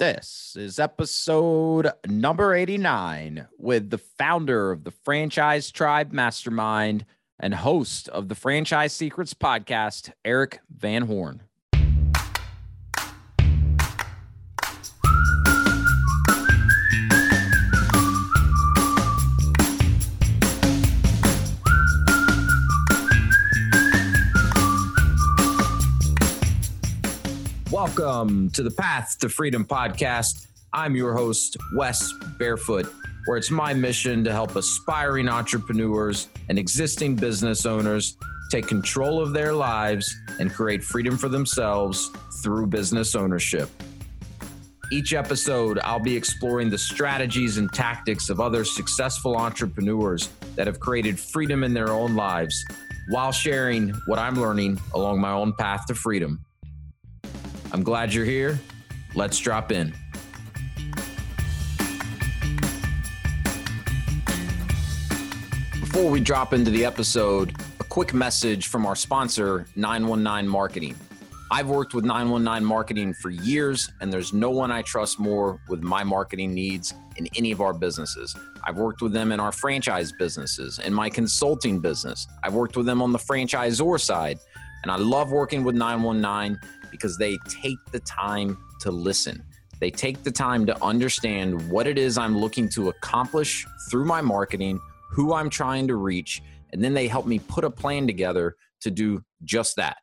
This is episode number 89 with the founder of the Franchise Tribe Mastermind and host of the Franchise Secrets podcast, Eric Van Horn. Welcome to the Path to Freedom podcast. I'm your host, Wes Barefoot, where it's my mission to help aspiring entrepreneurs and existing business owners take control of their lives and create freedom for themselves through business ownership. Each episode, I'll be exploring the strategies and tactics of other successful entrepreneurs that have created freedom in their own lives while sharing what I'm learning along my own path to freedom. I'm glad you're here. Let's drop in. Before we drop into the episode, a quick message from our sponsor, 919 Marketing. I've worked with 919 Marketing for years, and there's no one I trust more with my marketing needs in any of our businesses. I've worked with them in our franchise businesses, in my consulting business. I've worked with them on the franchisor side, and I love working with 919 because they take the time to listen. They take the time to understand what it is I'm looking to accomplish through my marketing, who I'm trying to reach, and then they help me put a plan together to do just that.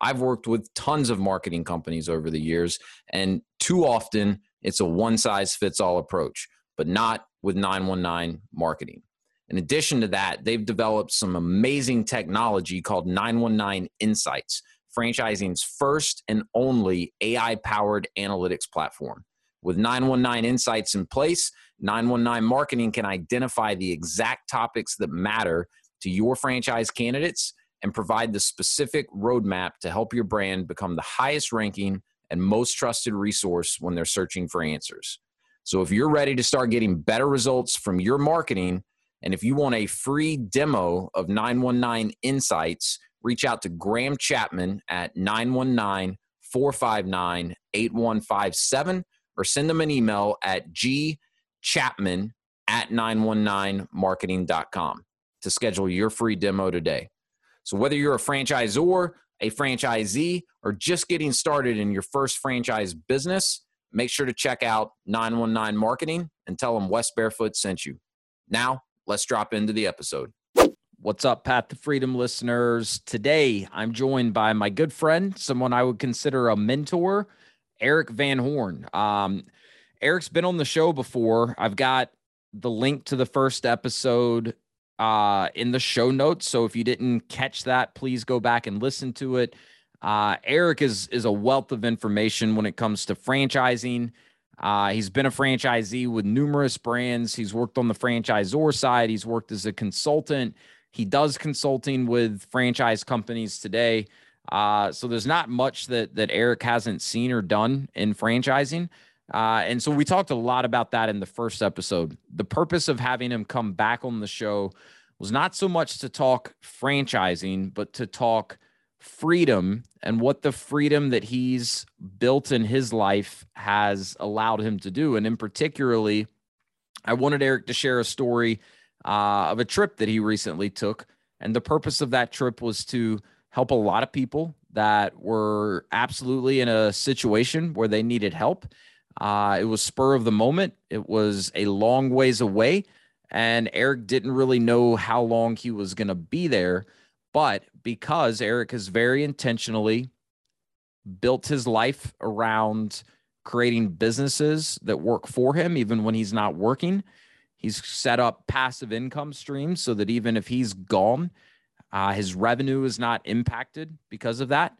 I've worked with tons of marketing companies over the years, and too often it's a one size fits all approach, but not with 919 marketing. In addition to that, they've developed some amazing technology called 919 Insights franchising's first and only AI powered analytics platform. With 919 Insights in place, 919 Marketing can identify the exact topics that matter to your franchise candidates and provide the specific roadmap to help your brand become the highest ranking and most trusted resource when they're searching for answers. So, if you're ready to start getting better results from your marketing, and if you want a free demo of 919 Insights, reach out to Graham Chapman at 919 459 8157 or send them an email at gchapman at 919marketing.com to schedule your free demo today. So, whether you're a franchisor, a franchisee, or just getting started in your first franchise business, make sure to check out 919 Marketing and tell them Wes Barefoot sent you. Now, let's drop into the episode. What's up, Path to Freedom listeners? Today, I'm joined by my good friend, someone I would consider a mentor, Eric Van Horn. Um, Eric's been on the show before. I've got the link to the first episode uh, in the show notes. So if you didn't catch that, please go back and listen to it. Uh, Eric is is a wealth of information when it comes to franchising. Uh, he's been a franchisee with numerous brands. He's worked on the franchisor side. He's worked as a consultant. He does consulting with franchise companies today. Uh, so there's not much that that Eric hasn't seen or done in franchising. Uh, and so we talked a lot about that in the first episode. The purpose of having him come back on the show was not so much to talk franchising, but to talk freedom and what the freedom that he's built in his life has allowed him to do. And in particularly, I wanted Eric to share a story uh, of a trip that he recently took. And the purpose of that trip was to help a lot of people that were absolutely in a situation where they needed help. Uh, it was spur of the moment, it was a long ways away. And Eric didn't really know how long he was going to be there. But because Eric has very intentionally built his life around creating businesses that work for him, even when he's not working, He's set up passive income streams so that even if he's gone, uh, his revenue is not impacted because of that.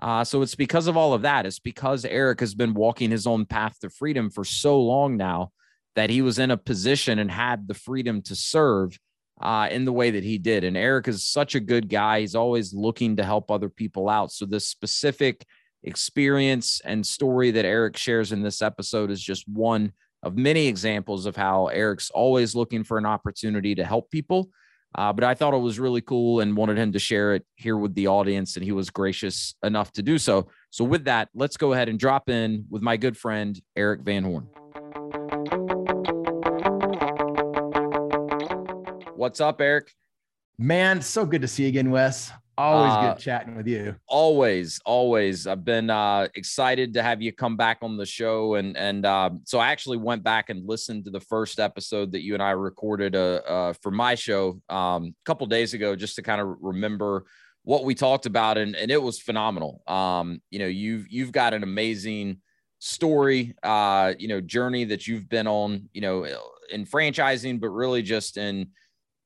Uh, so it's because of all of that. It's because Eric has been walking his own path to freedom for so long now that he was in a position and had the freedom to serve uh, in the way that he did. And Eric is such a good guy. He's always looking to help other people out. So this specific experience and story that Eric shares in this episode is just one of many examples of how Eric's always looking for an opportunity to help people. Uh, but I thought it was really cool and wanted him to share it here with the audience, and he was gracious enough to do so. So, with that, let's go ahead and drop in with my good friend, Eric Van Horn. What's up, Eric? Man, so good to see you again, Wes. Always uh, good chatting with you. Always, always. I've been uh, excited to have you come back on the show, and and uh, so I actually went back and listened to the first episode that you and I recorded uh, uh for my show um, a couple days ago, just to kind of remember what we talked about, and and it was phenomenal. Um, you know, you've you've got an amazing story, uh, you know, journey that you've been on, you know, in franchising, but really just in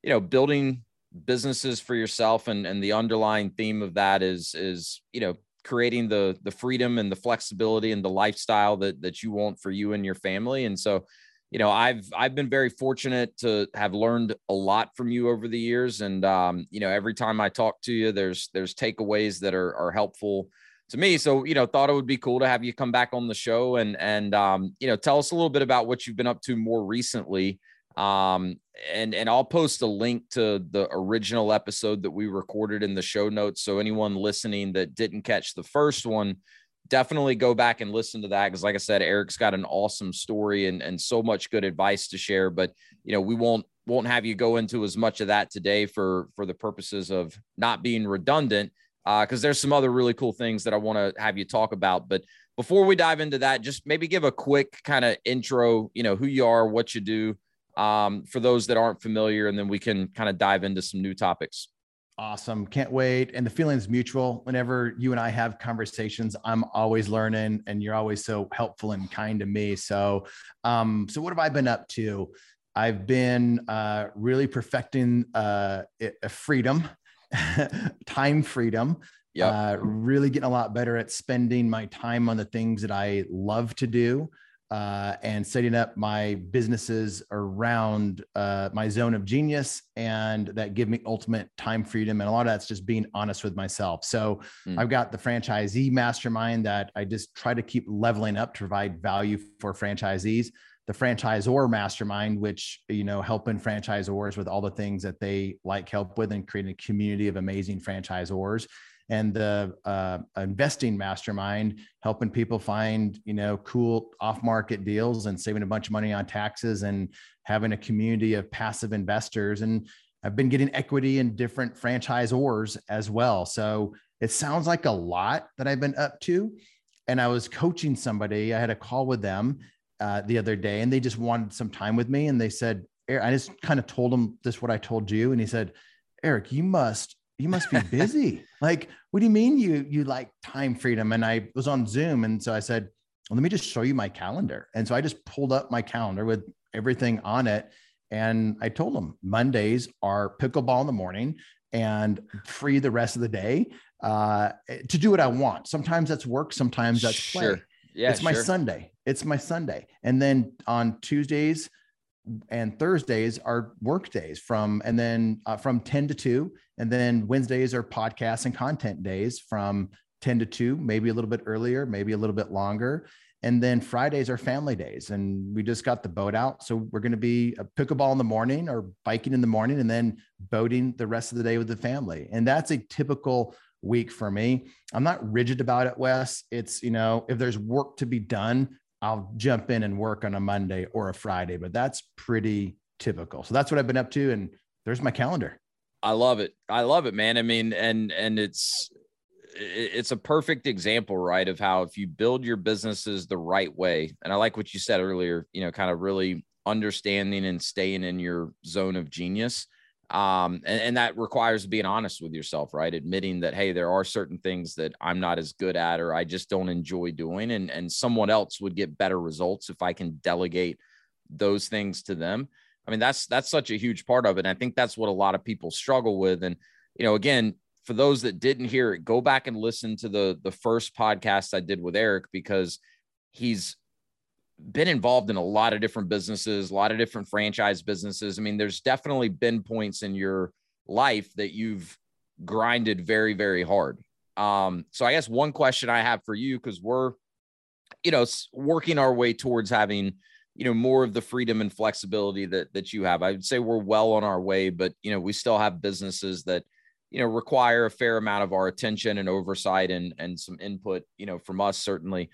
you know building businesses for yourself and and the underlying theme of that is is you know creating the the freedom and the flexibility and the lifestyle that that you want for you and your family. And so you know i've i've been very fortunate to have learned a lot from you over the years. And um, you know every time i talk to you there's there's takeaways that are are helpful to me. So you know thought it would be cool to have you come back on the show. And and um, you know tell us a little bit about what you've been up to more recently um, and and I'll post a link to the original episode that we recorded in the show notes. So anyone listening that didn't catch the first one, definitely go back and listen to that because, like I said, Eric's got an awesome story and and so much good advice to share. But you know, we won't won't have you go into as much of that today for for the purposes of not being redundant Uh, because uh, there's some other really cool things that I want to have you talk about. But before we dive into that, just maybe give a quick kind of intro. You know who you are, what you do um, for those that aren't familiar, and then we can kind of dive into some new topics. Awesome. Can't wait. And the feeling is mutual. Whenever you and I have conversations, I'm always learning and you're always so helpful and kind to me. So, um, so what have I been up to? I've been uh, really perfecting uh, freedom, time freedom. Yeah. Uh, really getting a lot better at spending my time on the things that I love to do uh, and setting up my businesses around uh, my zone of genius and that give me ultimate time freedom. And a lot of that's just being honest with myself. So mm. i've got the franchisee mastermind that i just try to keep leveling up to provide value for franchisees. The franchisor mastermind which you know helping franchisors with all the things that they like help with and creating a community of amazing franchisors and the uh, investing mastermind helping people find you know cool off market deals and saving a bunch of money on taxes and having a community of passive investors. And i've been getting equity in different franchisors as well. So it sounds like a lot that i've been up to. And i was coaching somebody. I had a call with them uh, the other day and they just wanted some time with me. And they said i just kind of told them this what i told you. And he said eric you must you must be busy. like, what do you mean you you like time freedom? And I was on Zoom, and so I said, well, let me just show you my calendar. And so I just pulled up my calendar with everything on it, and I told them Mondays are pickleball in the morning and free the rest of the day uh, to do what I want. Sometimes that's work, sometimes that's play. Yeah, it's my sure. Sunday. It's my Sunday. And then on Tuesdays, and Thursdays are work days from and then uh, from 10 to 2 and then Wednesdays are podcast and content days from 10 to 2 maybe a little bit earlier maybe a little bit longer. And then Fridays are family days and we just got the boat out. So we're going to be a pickleball in the morning or biking in the morning and then boating the rest of the day with the family. And that's a typical week for me. I'm not rigid about it wes. It's you know if there's work to be done I'll jump in and work on a Monday or a Friday, but that's pretty typical. So that's what I've been up to. And there's my calendar. I love it. I love it, man. I mean, and, and it's, it's a perfect example, right? Of how if you build your businesses the right way, and I like what you said earlier, you know, kind of really understanding and staying in your zone of genius um, and, and that requires being honest with yourself right? Admitting that hey there are certain things that i'm not as good at or i just don't enjoy doing and and someone else would get better results if i can delegate those things to them. I mean that's that's such a huge part of it and i think that's what a lot of people struggle with and you know again for those that didn't hear it go back and listen to the the first podcast i did with eric because he's been involved in a lot of different businesses, a lot of different franchise businesses. I mean, there's definitely been points in your life that you've grinded very, very hard. Um, so I guess one question I have for you, because we're, you know, working our way towards having you know more of the freedom and flexibility that that you have i would say we're well on our way but you know we still have businesses that you know require a fair amount of our attention and oversight and and some input you know from us certainly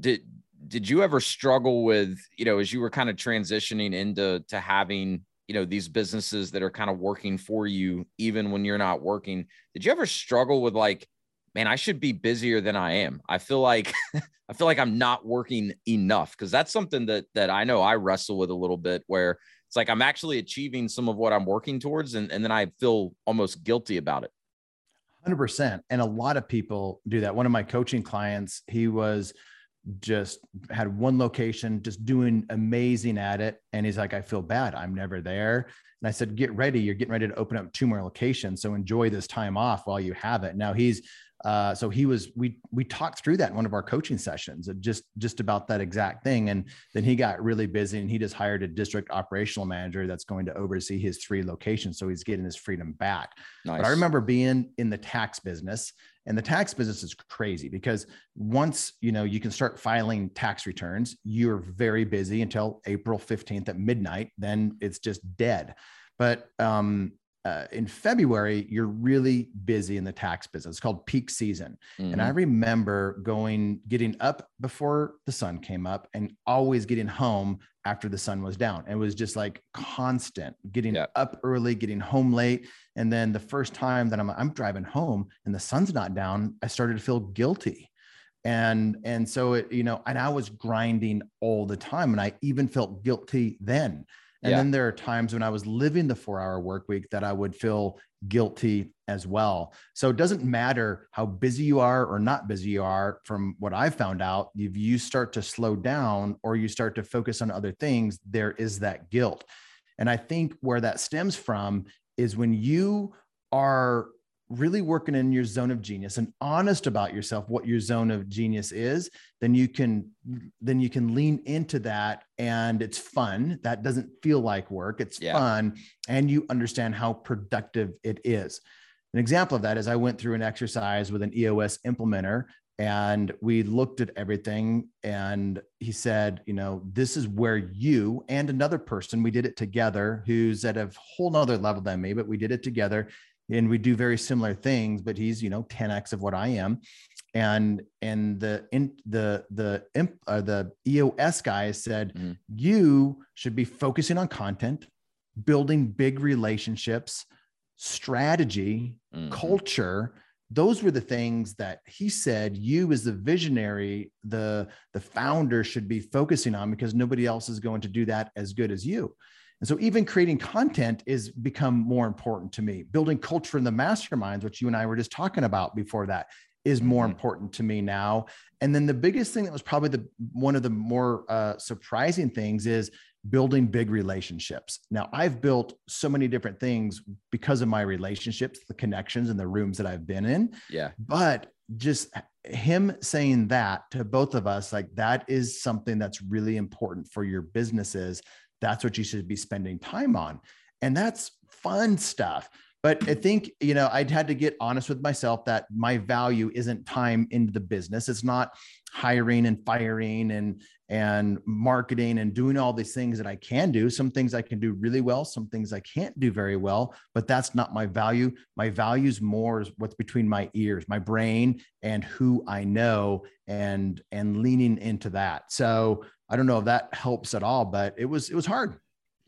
did did you ever struggle with you know as you were kind of transitioning into to having you know these businesses that are kind of working for you even when you're not working did you ever struggle with like man i should be busier than i am. I feel like i feel like i'm not working enough. Because that's something that that i know i wrestle with a little bit where it's like i'm actually achieving some of what i'm working towards and, and then i feel almost guilty about it. 100% and a lot of people do that. One of my coaching clients he was just had one location, just doing amazing at it. And he's like, I feel bad. I'm never there. And I said, Get ready. You're getting ready to open up two more locations. So enjoy this time off while you have it. Now he's, uh, so he was, we, we talked through that in one of our coaching sessions, just, just about that exact thing. And then he got really busy and he just hired a district operational manager that's going to oversee his three locations. So he's getting his freedom back. Nice. But I remember being in the tax business and the tax business is crazy because once you know you can start filing tax returns you're very busy until april 15th at midnight then it's just dead but um, uh, in February, you're really busy in the tax business. It's called peak season. Mm-hmm. And I mm-hmm. remember going, getting up before the sun came up and always getting home after the sun was down. It was just like constant getting yep. up early, getting home late. And then the first time that I'm, I'm driving home and the sun's not down, I started to feel guilty. And, and so it, you know, and I was grinding all the time and I even felt guilty then. And yeah. then there are times when I was living the four hour work week that I would feel guilty as well. So it doesn't matter how busy you are or not busy you are. From what I've found out, if you start to slow down or you start to focus on other things, there is that guilt. And I think where that stems from is when you are really working in your zone of genius and honest about yourself what your zone of genius is then you can then you can lean into that and it's fun. That doesn't feel like work. It's yeah. fun and you understand how productive it is. An example of that is i went through an exercise with an eos implementer and we looked at everything and he said you know this is where you and another person we did it together who's at a whole nother level than me but we did it together and we do very similar things but he's you know 10x of what i am and and the in the the imp, uh, the eos guy said mm-hmm. you should be focusing on content building big relationships strategy mm-hmm. culture those were the things that he said you as the visionary the the founder should be focusing on because nobody else is going to do that as good as you and so even creating content is become more important to me. Building culture in the masterminds, which you and I were just talking about before that, is more mm-hmm. important to me now. And then the biggest thing that was probably the one of the more uh, surprising things is building big relationships. Now, I've built so many different things because of my relationships, the connections, and the rooms that I've been in. Yeah. But just him saying that to both of us, like that is something that's really important for your businesses that's what you should be spending time on. And that's fun stuff. But I think, you know, I'd had to get honest with myself that my value isn't time into the business. It's not hiring and firing and and marketing and doing all these things that I can do. Some things I can do really well, some things I can't do very well, but that's not my value. My value is more is what's between my ears, my brain and who I know and and leaning into that. So I don't know if that helps at all, but it was it was hard.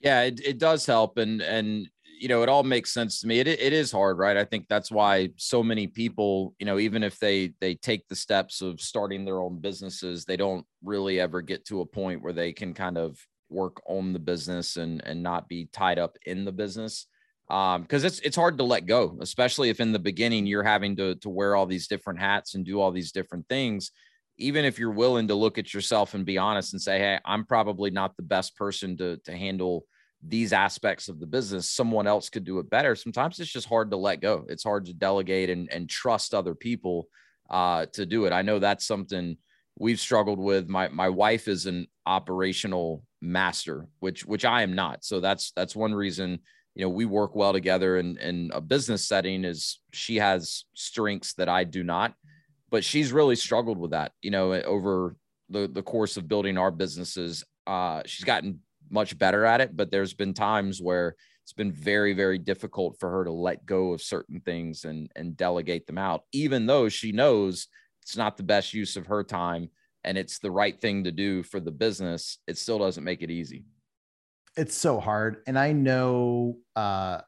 Yeah, it, it does help, and and you know it all makes sense to me. It it is hard, right? I think that's why so many people, you know, even if they they take the steps of starting their own businesses, they don't really ever get to a point where they can kind of work on the business and and not be tied up in the business um because it's it's hard to let go especially if in the beginning you're having to to wear all these different hats and do all these different things even if you're willing to look at yourself and be honest and say, Hey, I'm probably not the best person to, to handle these aspects of the business. Someone else could do it better. Sometimes it's just hard to let go. It's hard to delegate and, and trust other people uh, to do it. I know that's something we've struggled with. My, my wife is an operational master, which, which I am not. So that's, that's one reason, you know, we work well together in, in a business setting is she has strengths that I do not but she's really struggled with that, you know, over the, the course of building our businesses uh, she's gotten much better at it, but there's been times where it's been very, very difficult for her to let go of certain things and and delegate them out, even though she knows it's not the best use of her time and it's the right thing to do for the business. It still doesn't make it easy. It's so hard, and I know uh,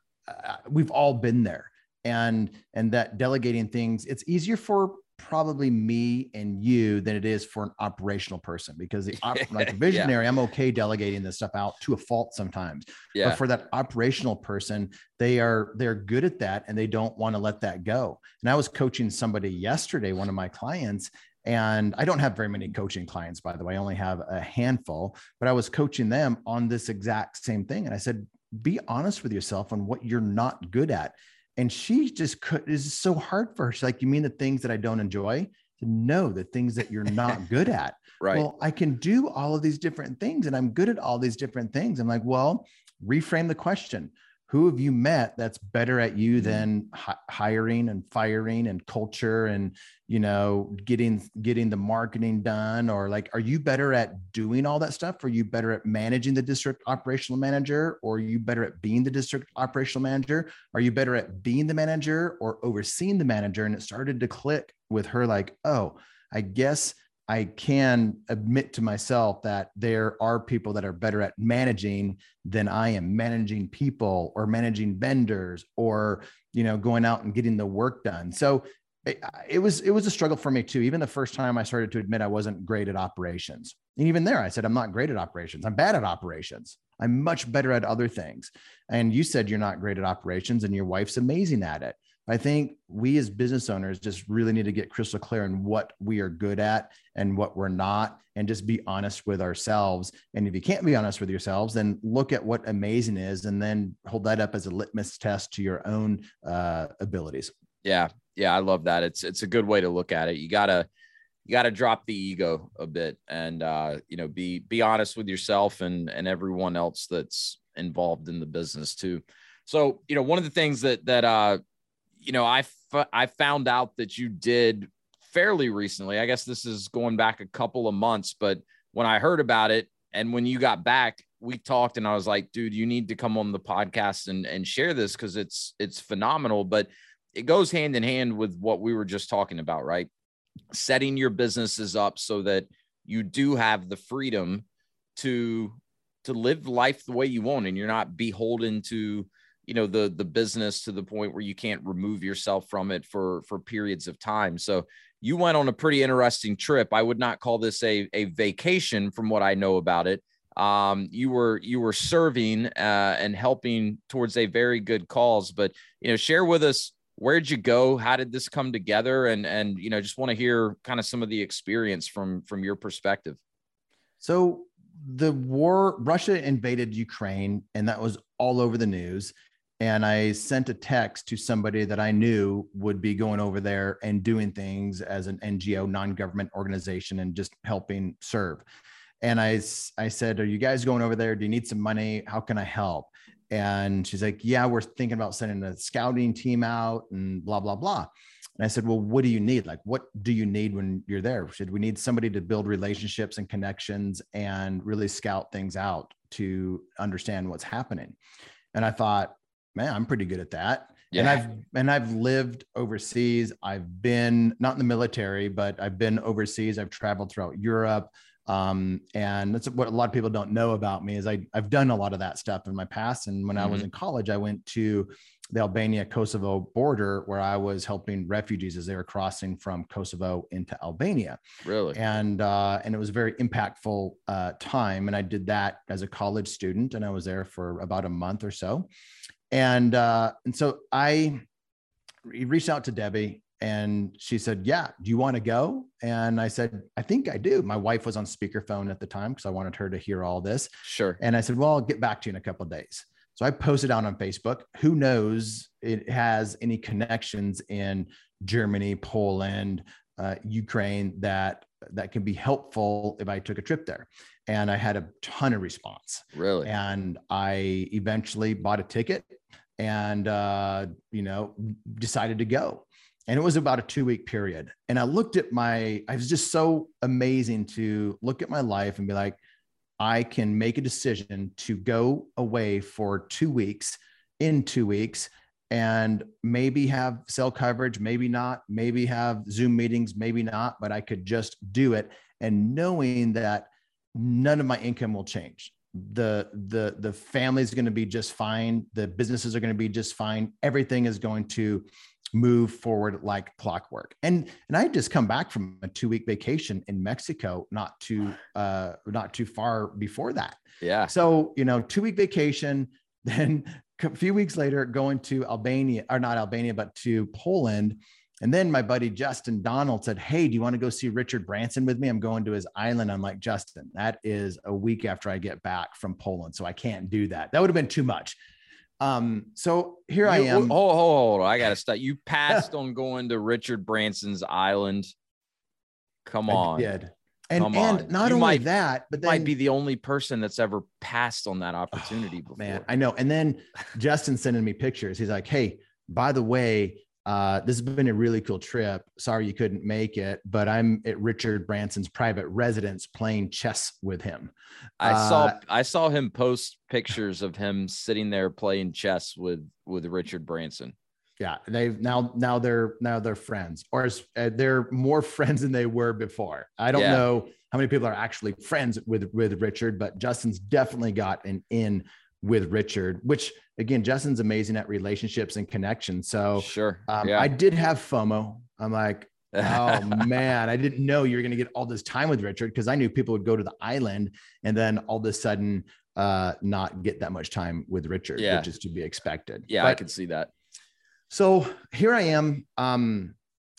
we've all been there, and and that delegating things. It's easier for probably me and you than it is for an operational person because the op- like visionary yeah. i'm okay delegating this stuff out to a fault sometimes yeah. but for that operational person they are they're good at that and they don't want to let that go and i was coaching somebody yesterday one of my clients and I don't have very many coaching clients, by the way. I only have a handful, but I was coaching them on this exact same thing. And I said, be honest with yourself on what you're not good at and she just could is so hard for her. She's like, You mean the things that I don't enjoy? No, the things that you're not good at. right. Well, I can do all of these different things and I'm good at all these different things. I'm like, well, reframe the question who have you met that's better at you mm-hmm. than hi- hiring and firing and culture and you know getting getting the marketing done? Or like are you better at doing all that stuff? Are you better at managing the district operational manager? Or are you better at being the district operational manager? Are you better at being the manager or overseeing the manager? And it started to click with her like oh i guess I can admit to myself that there are people that are better at managing than I am managing people or managing vendors or you know going out and getting the work done. So eh, it, it was it was a struggle for me too. Even the first time I started to admit I wasn't great at operations. And even there I said I'm not great at operations. I'm bad at operations. I'm much better at other things. And you said you're not great at operations and your wife's amazing at it. I think we as business owners just really need to get crystal clear on what we are good at and what we're not, and just be honest with ourselves. And if you can't be honest with yourselves, then look at what amazing is and then hold that up as a litmus test to your own uh, abilities. Yeah. Yeah. I love that. It's, it's a good way to look at it. You gotta, you got to drop the ego a bit and uh, you know be be honest with yourself and and everyone else that's involved in the business too so you know one of the things that that uh you know, I, f- I found out that you did fairly recently. I guess this is going back a couple of months, but when I heard about it and when you got back, we talked and I was like, dude, you need to come on the podcast and, and share this because it's it's phenomenal. But it goes hand in hand with what we were just talking about, right? Setting your businesses up so that you do have the freedom to to live life the way you want and you're not beholden to you know the the business to the point where you can't remove yourself from it for for periods of time. So you went on a pretty interesting trip. I would not call this a, a vacation from what i know about it. Um, you were you were serving uh, and helping towards a very good cause but you know share with us where'd you go? How did this come together? And and you know just want to hear kind of some of the experience from from your perspective. So the war russia invaded ukraine and that was all over the news and I sent a text to somebody that I knew would be going over there and doing things as an NGO, non-government organization, and just helping serve. And I, I said, "Are you guys going over there? Do you need some money? How can I help?" And she's like, "Yeah, we're thinking about sending a scouting team out and blah blah blah." And I said, "Well, what do you need? Like, what do you need when you're there?" Should we need somebody to build relationships and connections and really scout things out to understand what's happening? And I thought, man, I'm pretty good at that. Yeah. And I've and I've lived overseas. I've been not in the military, but I've been overseas. I've traveled throughout Europe. Um, and that's what a lot of people don't know about me is I, I've done a lot of that stuff in my past. And when mm-hmm. I was mm-hmm. in college, I went to the Albania Kosovo border where I was helping refugees as they were crossing from Kosovo into Albania. Really? And uh, and it was a very impactful uh, time. And I did that as a college student, and I was there for about a month or so and uh, and so I reached out to Debbie and she said, "Yeah, do you want to go?" And I said, "I think I do." My wife was on speakerphone at the time because I wanted her to hear all this. Sure. And I said, "Well, I'll get back to you in a couple of days." So I posted out on Facebook. Who knows? It has any connections in Germany, Poland, uh, Ukraine that that can be helpful if I took a trip there. And I had a ton of response. Really? And I eventually bought a ticket and, uh, you know, decided to go. And it was about a two week period. And I looked at my, I was just so amazing to look at my life and be like, I can make a decision to go away for two weeks in two weeks and maybe have cell coverage, maybe not, maybe have Zoom meetings, maybe not, but I could just do it. And knowing that none of my income will change. The the the family is going to be just fine. The businesses are going to be just fine. Everything is going to move forward like clockwork. And and I just come back from a two week vacation in Mexico, not too uh not too far before that. Yeah. So you know, two week vacation, then a few weeks later going to Albania or not Albania, but to Poland. And then my buddy Justin Donald said, Hey, do you want to go see Richard Branson with me? I'm going to his island. I'm like, Justin, that is a week after I get back from Poland. So I can't do that. That would have been too much. Um, so here you, I am. Hold, hold, hold. I got to stop. You passed on going to Richard Branson's island. Come on. I did. And, Come and on. not You only might- that, but then Might be the only person that's ever passed on that opportunity before. man, I know. And then Justin sending me pictures. He's like, Hey, by the way, uh, this has been a really cool trip. Sorry you couldn't make it, but I'm at Richard Branson's private residence playing chess with him. I saw Uh, I saw him post pictures of him sitting there playing chess with with Richard Branson. Yeah, they've now now they're now they're friends, or uh, they're more friends than they were before. I don't Yeah. know how many people are actually friends with with Richard, but Justin's definitely got an in with Richard. Which again, Justin's amazing at relationships and connections. So sure. um, yeah. I did have FOMO. I'm like, oh man, I didn't know you were going to get all this time with Richard because I knew people would go to the island and then all of a sudden uh, not get that much time with Richard, Yeah. which is to be expected. yeah, I could see that. so here I am. Um,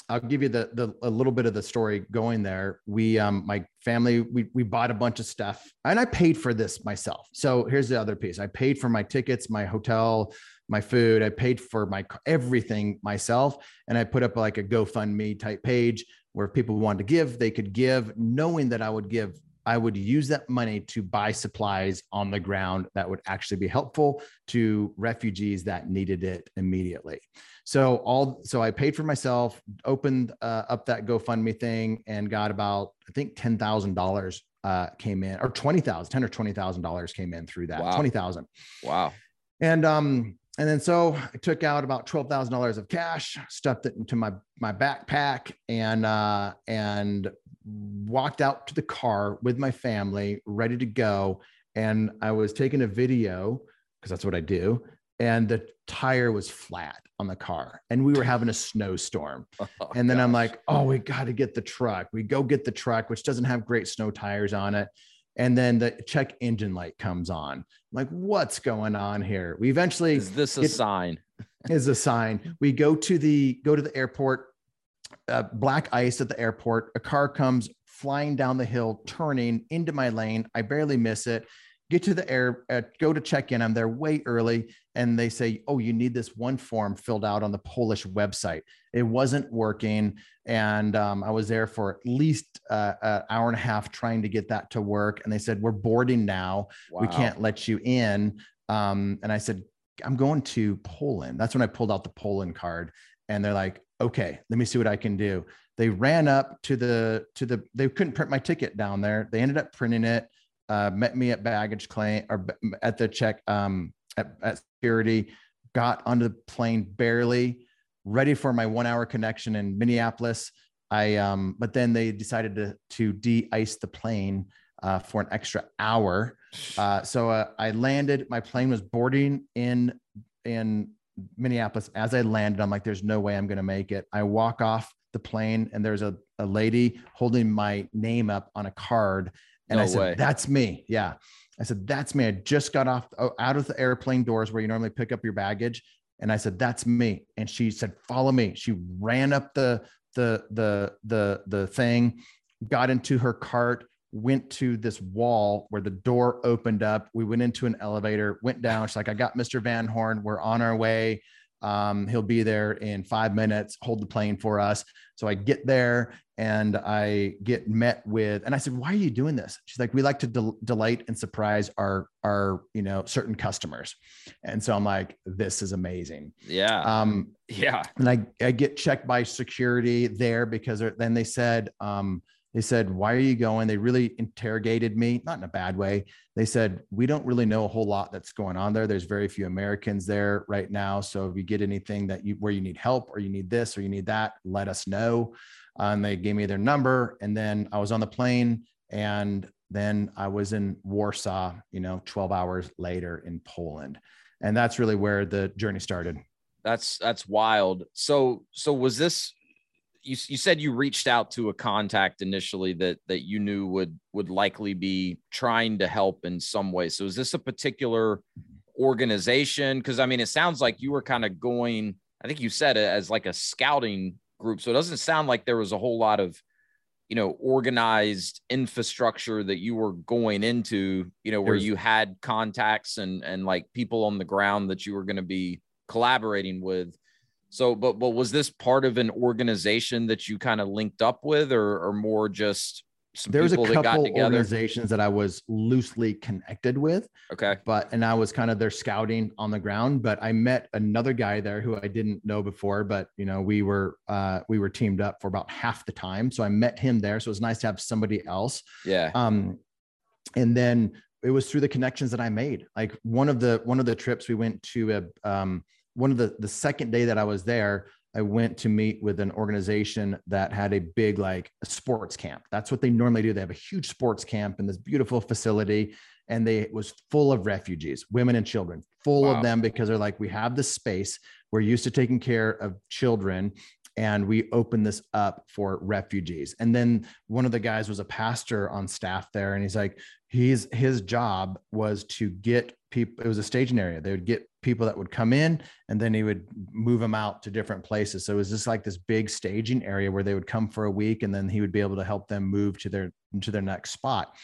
I'll give you the the a little bit of the story going there. We um my family we we bought a bunch of stuff and I paid for this myself. So here's the other piece. I paid for my tickets, my hotel, my food. I paid for my everything myself, and I put up like a GoFundMe type page where if people wanted to give, they could give, knowing that I would give. I would use that money to buy supplies on the ground that would actually be helpful to refugees that needed it immediately. So all so I paid for myself, opened uh, up that GoFundMe thing, and got about I think ten thousand dollars uh, came in, or twenty thousand, ten or twenty thousand dollars came in through that. Wow. Twenty thousand, Wow. and um, and then so I took out about twelve thousand dollars of cash, stuffed it into my my backpack, and uh, and walked out to the car with my family, ready to go. And I was taking a video because that's what I do. And the tire was flat on the car, and we were having a snowstorm. Oh, And then I'm like, oh, we got to get the truck. We go get the truck, which doesn't have great snow tires on it. And then the check engine light comes on. I'm like, what's going on here? We eventually is this a sign? is a sign. We go to the go to the airport. Uh, black ice at the airport. A car comes flying down the hill, turning into my lane. I barely miss it. Get to the air, uh, go to check in. I'm there way early, and they say, "Oh, you need this one form filled out on the Polish website." It wasn't working, and um, I was there for at least uh, an hour and a half trying to get that to work. And they said, "We're boarding now." we can't let you in. Um, and I said, I'm going to Poland. That's when I pulled out the Poland card. And they're like, okay, let me see what I can do. They ran up to the to the they couldn't print my ticket down there. They ended up printing it, uh, met me at baggage claim or at the check um at, at security, got onto the plane barely, ready for my one hour connection in Minneapolis. I um, but then they decided to to de-ice the plane uh, for an extra hour. Uh, so uh, I landed. My plane was boarding in in Minneapolis. As I landed, I'm like, "There's no way I'm going to make it." I walk off the plane, and there's a a lady holding my name up on a card, and No I said, way. "That's me." Yeah, I said, "That's me." I just got off out of the airplane doors where you normally pick up your baggage, and I said, "That's me." And she said, "Follow me." She ran up the the the the the thing, got into her cart, went to this wall where the door opened up. We went into an elevator, went down. She's like, I got Mr. Van Horn. We're on our way. Um, he'll be there in five minutes. Hold the plane for us. So I get there and I get met with, and I said, Why are you doing this? She's like, We like to del- delight and surprise our, our, you know, certain customers. And so I'm like, This is amazing. Yeah. Um, yeah. and I, I get checked by security there because then they said, um, they said, Why are you going? They really interrogated me, not in a bad way. They said, We don't really know a whole lot that's going on there. There's very few Americans there right now. So if you get anything that you where you need help or you need this or you need that, let us know. Uh, and they gave me their number. And then I was on the plane and then I was in Warsaw, you know, 12 hours later in Poland. And that's really where the journey started. That's that's wild. So so was this you, you said you reached out to a contact initially that that you knew would would likely be trying to help in some way. So is this a particular organization? Because I mean, it sounds like you were kind of going. I think you said it as like a scouting group. So it doesn't sound like there was a whole lot of you know organized infrastructure that you were going into you know where you had contacts and and like people on the ground that you were going to be collaborating with so, but but was this part of an organization that you kind of linked up with, or or more just there was a couple organizations that I was loosely connected with. Okay. But and I was kind of their scouting on the ground. But I met another guy there who I didn't know before, but you know, we were uh we were teamed up for about half the time. So I met him there. So it was nice to have somebody else. Yeah. Um and then it was through the connections that I made. Like one of the one of the trips we went to a um one of the the second day that I was there, I went to meet with an organization that had a big like a sports camp. That's what they normally do. They have a huge sports camp in this beautiful facility, and they it was full of refugees, women and children, full wow. of them because they're like, we have this space. We're used to taking care of children, and we open this up for refugees. And then one of the guys was a pastor on staff there, and he's like, he's his job was to get people. It was a staging area. They would get people that would come in and then he would move them out to different places. So it was just like this big staging area where they would come for a week and then he would be able to help them move to their to their next spot.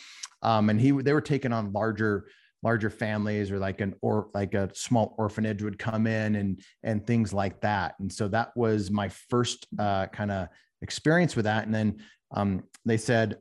Um, and he they were taking on larger larger families or like an or like a small orphanage would come in and and things like that. And so that was my first uh, kind of experience with that. And then um, they said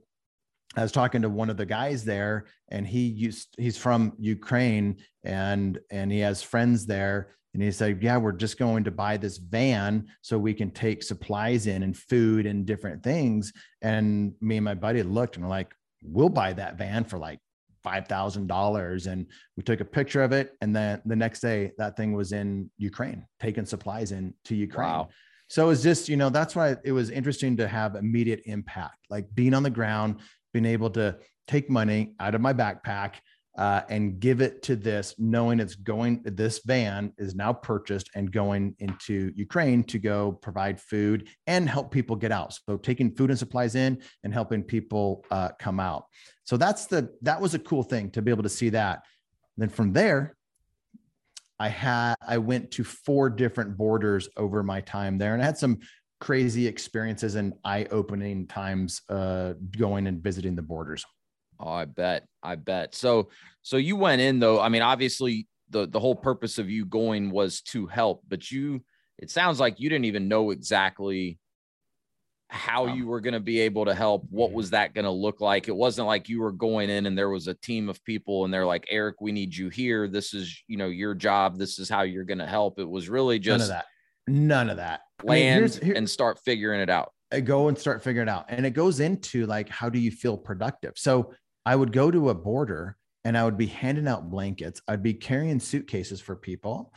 I was talking to one of the guys there, and he used he's from Ukraine, and and he has friends there, and he said, "Yeah, we're just going to buy this van so we can take supplies in and food and different things." And me and my buddy looked and we're like, "We'll buy that van for like five thousand dollars," and we took a picture of it, and then the next day that thing was in Ukraine, taking supplies in to Ukraine. Wow. So it's just, you know, that's why it was interesting to have immediate impact, like being on the ground, been able to take money out of my backpack uh, and give it to this, knowing it's going, this van is now purchased and going into Ukraine to go provide food and help people get out. So taking food and supplies in and helping people uh, come out. So that's the, that was a cool thing to be able to see that. Then from there, I had, I went to four different borders over my time there and I had some crazy experiences and eye-opening times uh, going and visiting the borders. Oh, I bet. I bet. So so you went in though. I mean, obviously the the whole purpose of you going was to help, but you it sounds like you didn't even know exactly how you were going to be able to help. What was that going to look like? It wasn't like you were going in and there was a team of people and they're like, "Eric, we need you here. This is, you know, your job. This is how you're going to help." It was really just None of that. Land I mean, here's, here, and start figuring it out. I go and start figuring it out. And it goes into like, how do you feel productive? So I would go to a border and I would be handing out blankets. I'd be carrying suitcases for people.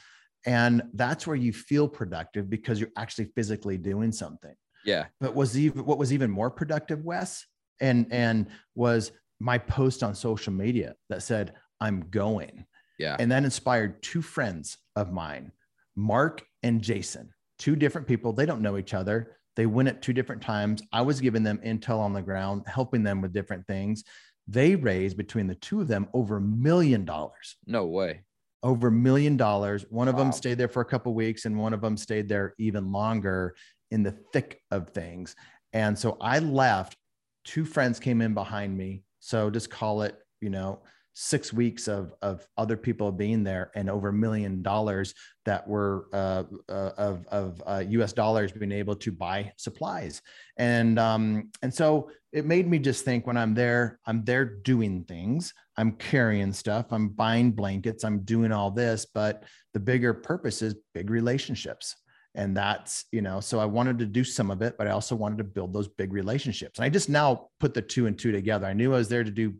And that's where you feel productive because you're actually physically doing something. Yeah. But was even what was even more productive, Wes, and and was my post on social media that said, I'm going. Yeah. And that inspired two friends of mine Mark and Jason, two different people. They don't know each other. They went at two different times. I was giving them intel on the ground, helping them with different things. They raised between the two of them over a million dollars. No way. Over a million dollars. One of them stayed there for a couple weeks, and one of them stayed there even longer in the thick of things. And so I left. Two friends came in behind me. So just call it, you know, six weeks of, of other people being there and over a million dollars that were uh, uh, of, of uh, US dollars being able to buy supplies. And, um, and so it made me just think when I'm there, I'm there doing things, I'm carrying stuff, I'm buying blankets, I'm doing all this, but the bigger purpose is big relationships. And that's you know so i wanted to do some of it but i also wanted to build those big relationships. And i just now put the two and two together. I knew i was there to do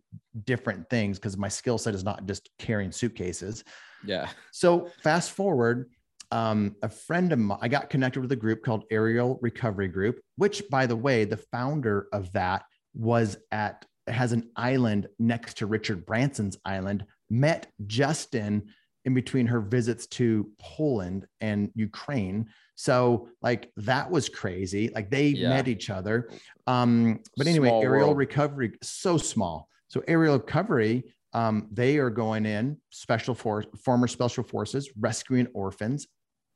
different things because my skill set is not just carrying suitcases. Yeah. So fast forward um, a friend of mine i got connected with a group called aerial recovery group which by the way the founder of that was at has an island next to richard branson's island met justin in between her visits to Poland and Ukraine. So like that was crazy. Like they yeah. met each other. Um, but anyway, small aerial world. recovery so small. So aerial recovery, um, they are going in special force, former special forces, rescuing orphans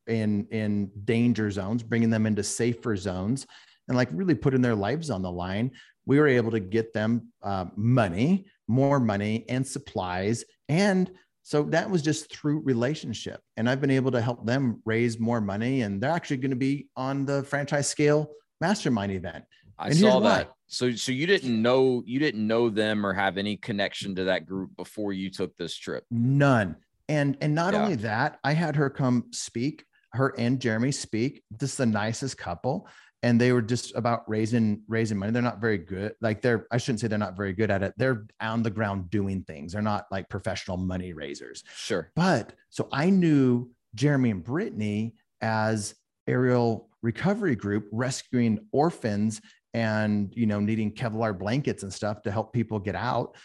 in in danger zones, bringing them into safer zones, and like really putting their lives on the line. We were able to get them uh, money, more money, and supplies, and so that was just through relationship. And I've been able to help them raise more money. And they're actually going to be on the franchise scale mastermind event. I and saw that. Why. So so you didn't know you didn't know them or have any connection to that group before you took this trip. None. And and not yeah. only that, I had her come speak, her and Jeremy speak. This is the nicest couple and they were just about raising raising money. They're not very good like they're i shouldn't say they're not very good at it. They're on the ground doing things. They're not like professional money raisers. Sure. But so i knew jeremy and brittany as aerial recovery group rescuing orphans and you know needing kevlar blankets and stuff to help people get out.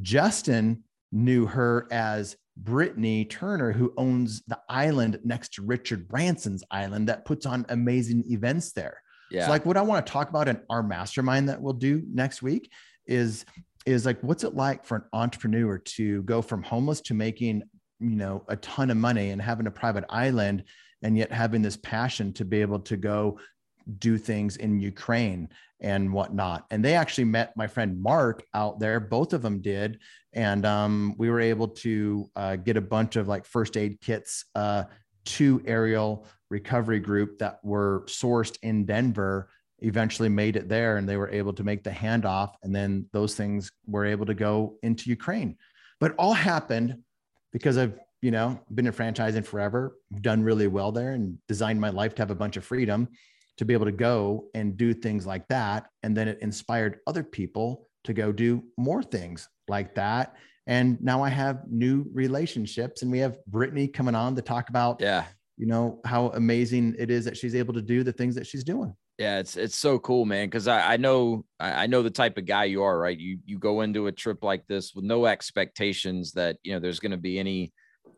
Justin knew her as Brittany Turner, who owns the island next to Richard Branson's island that puts on amazing events there. Yeah. So like what I want to talk about in our mastermind that we'll do next week is is like what's it like for an entrepreneur to go from homeless to making you know a ton of money and having a private island and yet having this passion to be able to go do things in Ukraine and whatnot. And they actually met my friend Mark out there. Both of them did. And um, we were able to uh, get a bunch of like first aid kits uh, to Aerial Recovery Group that were sourced in Denver. Eventually made it there and they were able to make the handoff. And then those things were able to go into Ukraine. But all happened because I've, you know, been in franchising forever, done really well there and designed my life to have a bunch of freedom to be able to go and do things like that. And then it inspired other people to go do more things like that. And now I have new relationships, and we have Brittany coming on to talk about, yeah, you know, how amazing it is that she's able to do the things that she's doing. Yeah, it's it's so cool, man. Because I, I know I know the type of guy you are, right? You you go into a trip like this with no expectations that you know there's going to be any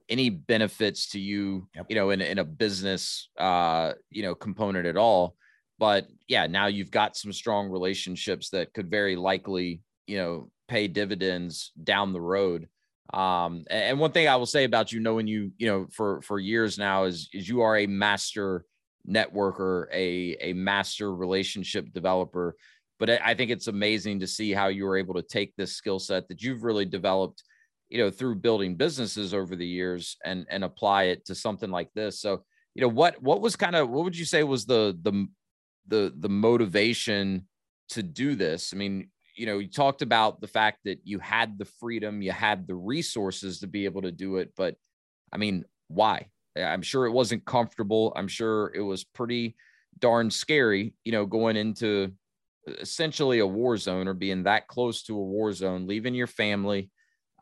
any benefits to you, yep. you know, in, in a business, uh, you know, component at all. But yeah, now you've got some strong relationships that could very likely, you know, pay dividends down the road. Um, and one thing I will say about you, knowing you, you know, for for years now, is is you are a master networker, a a master relationship developer. But I think it's amazing to see how you were able to take this skill set that you've really developed you know through building businesses over the years and and apply it to something like this so you know what what was kind of what would you say was the the the the motivation to do this i mean you know you talked about the fact that you had the freedom you had the resources to be able to do it but i mean why? I'm sure it wasn't comfortable. I'm sure it was pretty darn scary you know going into essentially a war zone or being that close to a war zone leaving your family.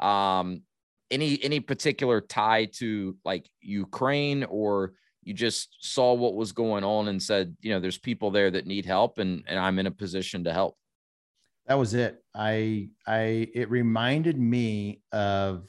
Um, any any particular tie to like Ukraine or you just saw what was going on and said, you know, there's people there that need help and and I'm in a position to help. That was it. I I it reminded me of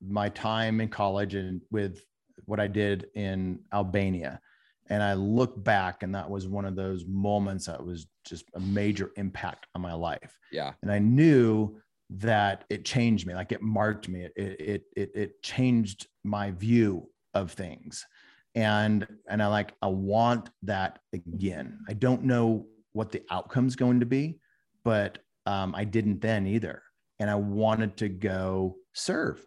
my time in college and with what I did in Albania. And I look back and that was one of those moments that was just a major impact on my life. Yeah. And I knew that it changed me like it marked me it it it, it changed my view of things and and i like i want that again i don't know what the outcome's going to be but um, i didn't then either and i wanted to go serve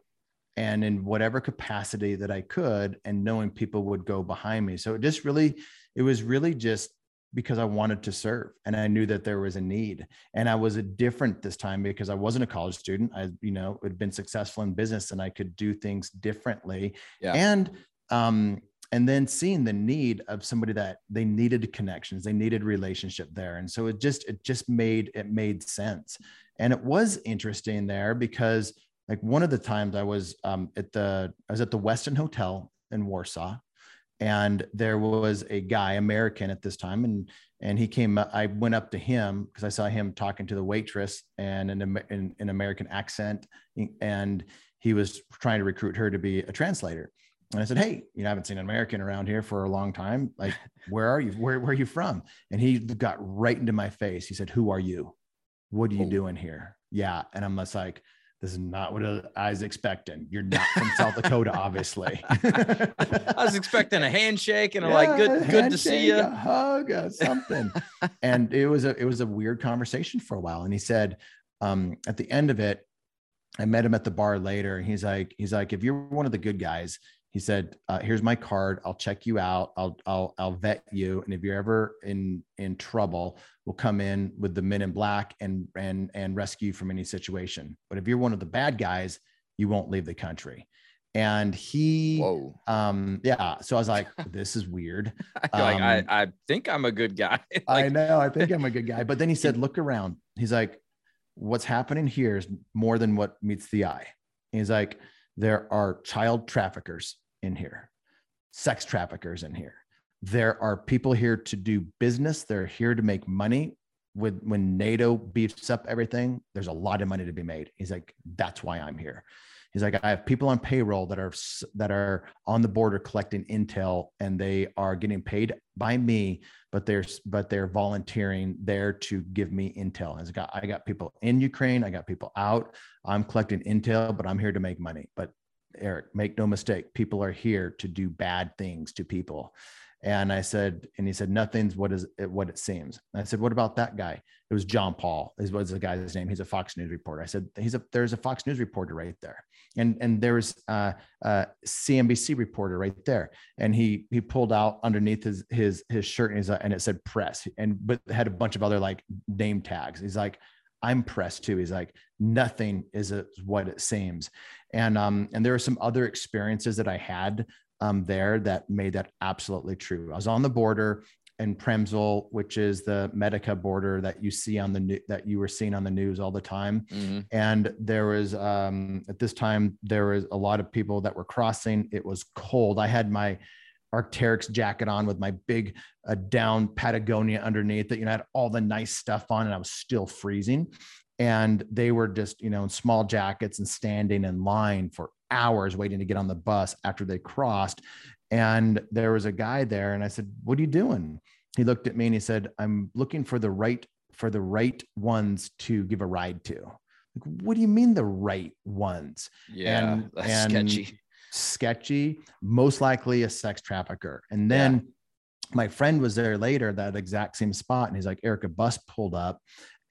and in whatever capacity that i could and knowing people would go behind me so it just really it was really just because I wanted to serve and I knew that there was a need. And I was a different this time because I wasn't a college student. I, you know, had been successful in business and I could do things differently. Yeah. And um, and then seeing the need of somebody that they needed connections they needed relationship there. And so it just it just made it made sense. And it was interesting there because like one of the times i was um, at the i was at the westin hotel in warsaw and there was a guy american at this time and and he came i went up to him because i saw him talking to the waitress and in an american accent and he was trying to recruit her to be a translator and I said, Hey, you know, I haven't seen an American around here for a long time. Like, where are you? Where, where are you from? And he got right into my face. He said, Who are you? What are you oh. doing here? Yeah. And I'm just like, this is not what I was expecting. You're not from South Dakota, obviously. I was expecting a handshake and a yeah, like, good, good to see you. A hug, or something. and it was a, it was a weird conversation for a while. And he said, um, at the end of it, I met him at the bar later. And he's like, he's like, if you're one of the good guys, he said, uh, "Here's my card. I'll check you out. I'll I'll I'll vet you, and if you're ever in in trouble, we'll come in with the men in black and and and rescue you from any situation. But if you're one of the bad guys, you won't leave the country." And he, Whoa. um, yeah. So I was like, "This is weird." Um, like I, um, I think I'm a good guy. like, I know. I think I'm a good guy. But then he said, "Look around." He's like, "What's happening here is more than what meets the eye." He's like, "There are child traffickers." In here, sex traffickers in here. There are people here to do business. They're here to make money. With when NATO beefs up everything, there's a lot of money to be made. He's like, that's why I'm here. He's like, I have people on payroll that are that are on the border collecting intel, and they are getting paid by me, but they're but they're volunteering there to give me intel. I got I got people in Ukraine, I got people out. I'm collecting intel, but I'm here to make money. But Eric, make no mistake, people are here to do bad things to people. And I said, and he said, nothing's what is it, what it seems. And I said, what about that guy? It was John Paul. Is was the guy's name? He's a Fox News reporter. I said, he's a there's a Fox News reporter right there, and and there's a, uh, a uh, CNBC reporter right there. And he he pulled out underneath his his his shirt and, his, and it said press, and but had a bunch of other like name tags. He's like, I'm pressed too. He's like, nothing is what it seems. And um, and there are some other experiences that I had um, there that made that absolutely true. I was on the border in Przemysl, which is the Medyka border that you see on the new, that you were seeing on the news all the time. Mm-hmm. And there was um, at this time there was a lot of people that were crossing. It was cold. I had my Arc'teryx jacket on with my big uh, down Patagonia underneath that, you know, had all the nice stuff on and I was still freezing. And they were just, you know, in small jackets and standing in line for hours waiting to get on the bus after they crossed. And there was a guy there and I said, What are you doing? He looked at me and he said, I'm looking for the right for the right ones to give a ride to. Like, what do you mean the right ones? Yeah, and, that's and sketchy sketchy, most likely a sex trafficker. And then yeah. my friend was there later, that exact same spot, and he's like, Eric, a bus pulled up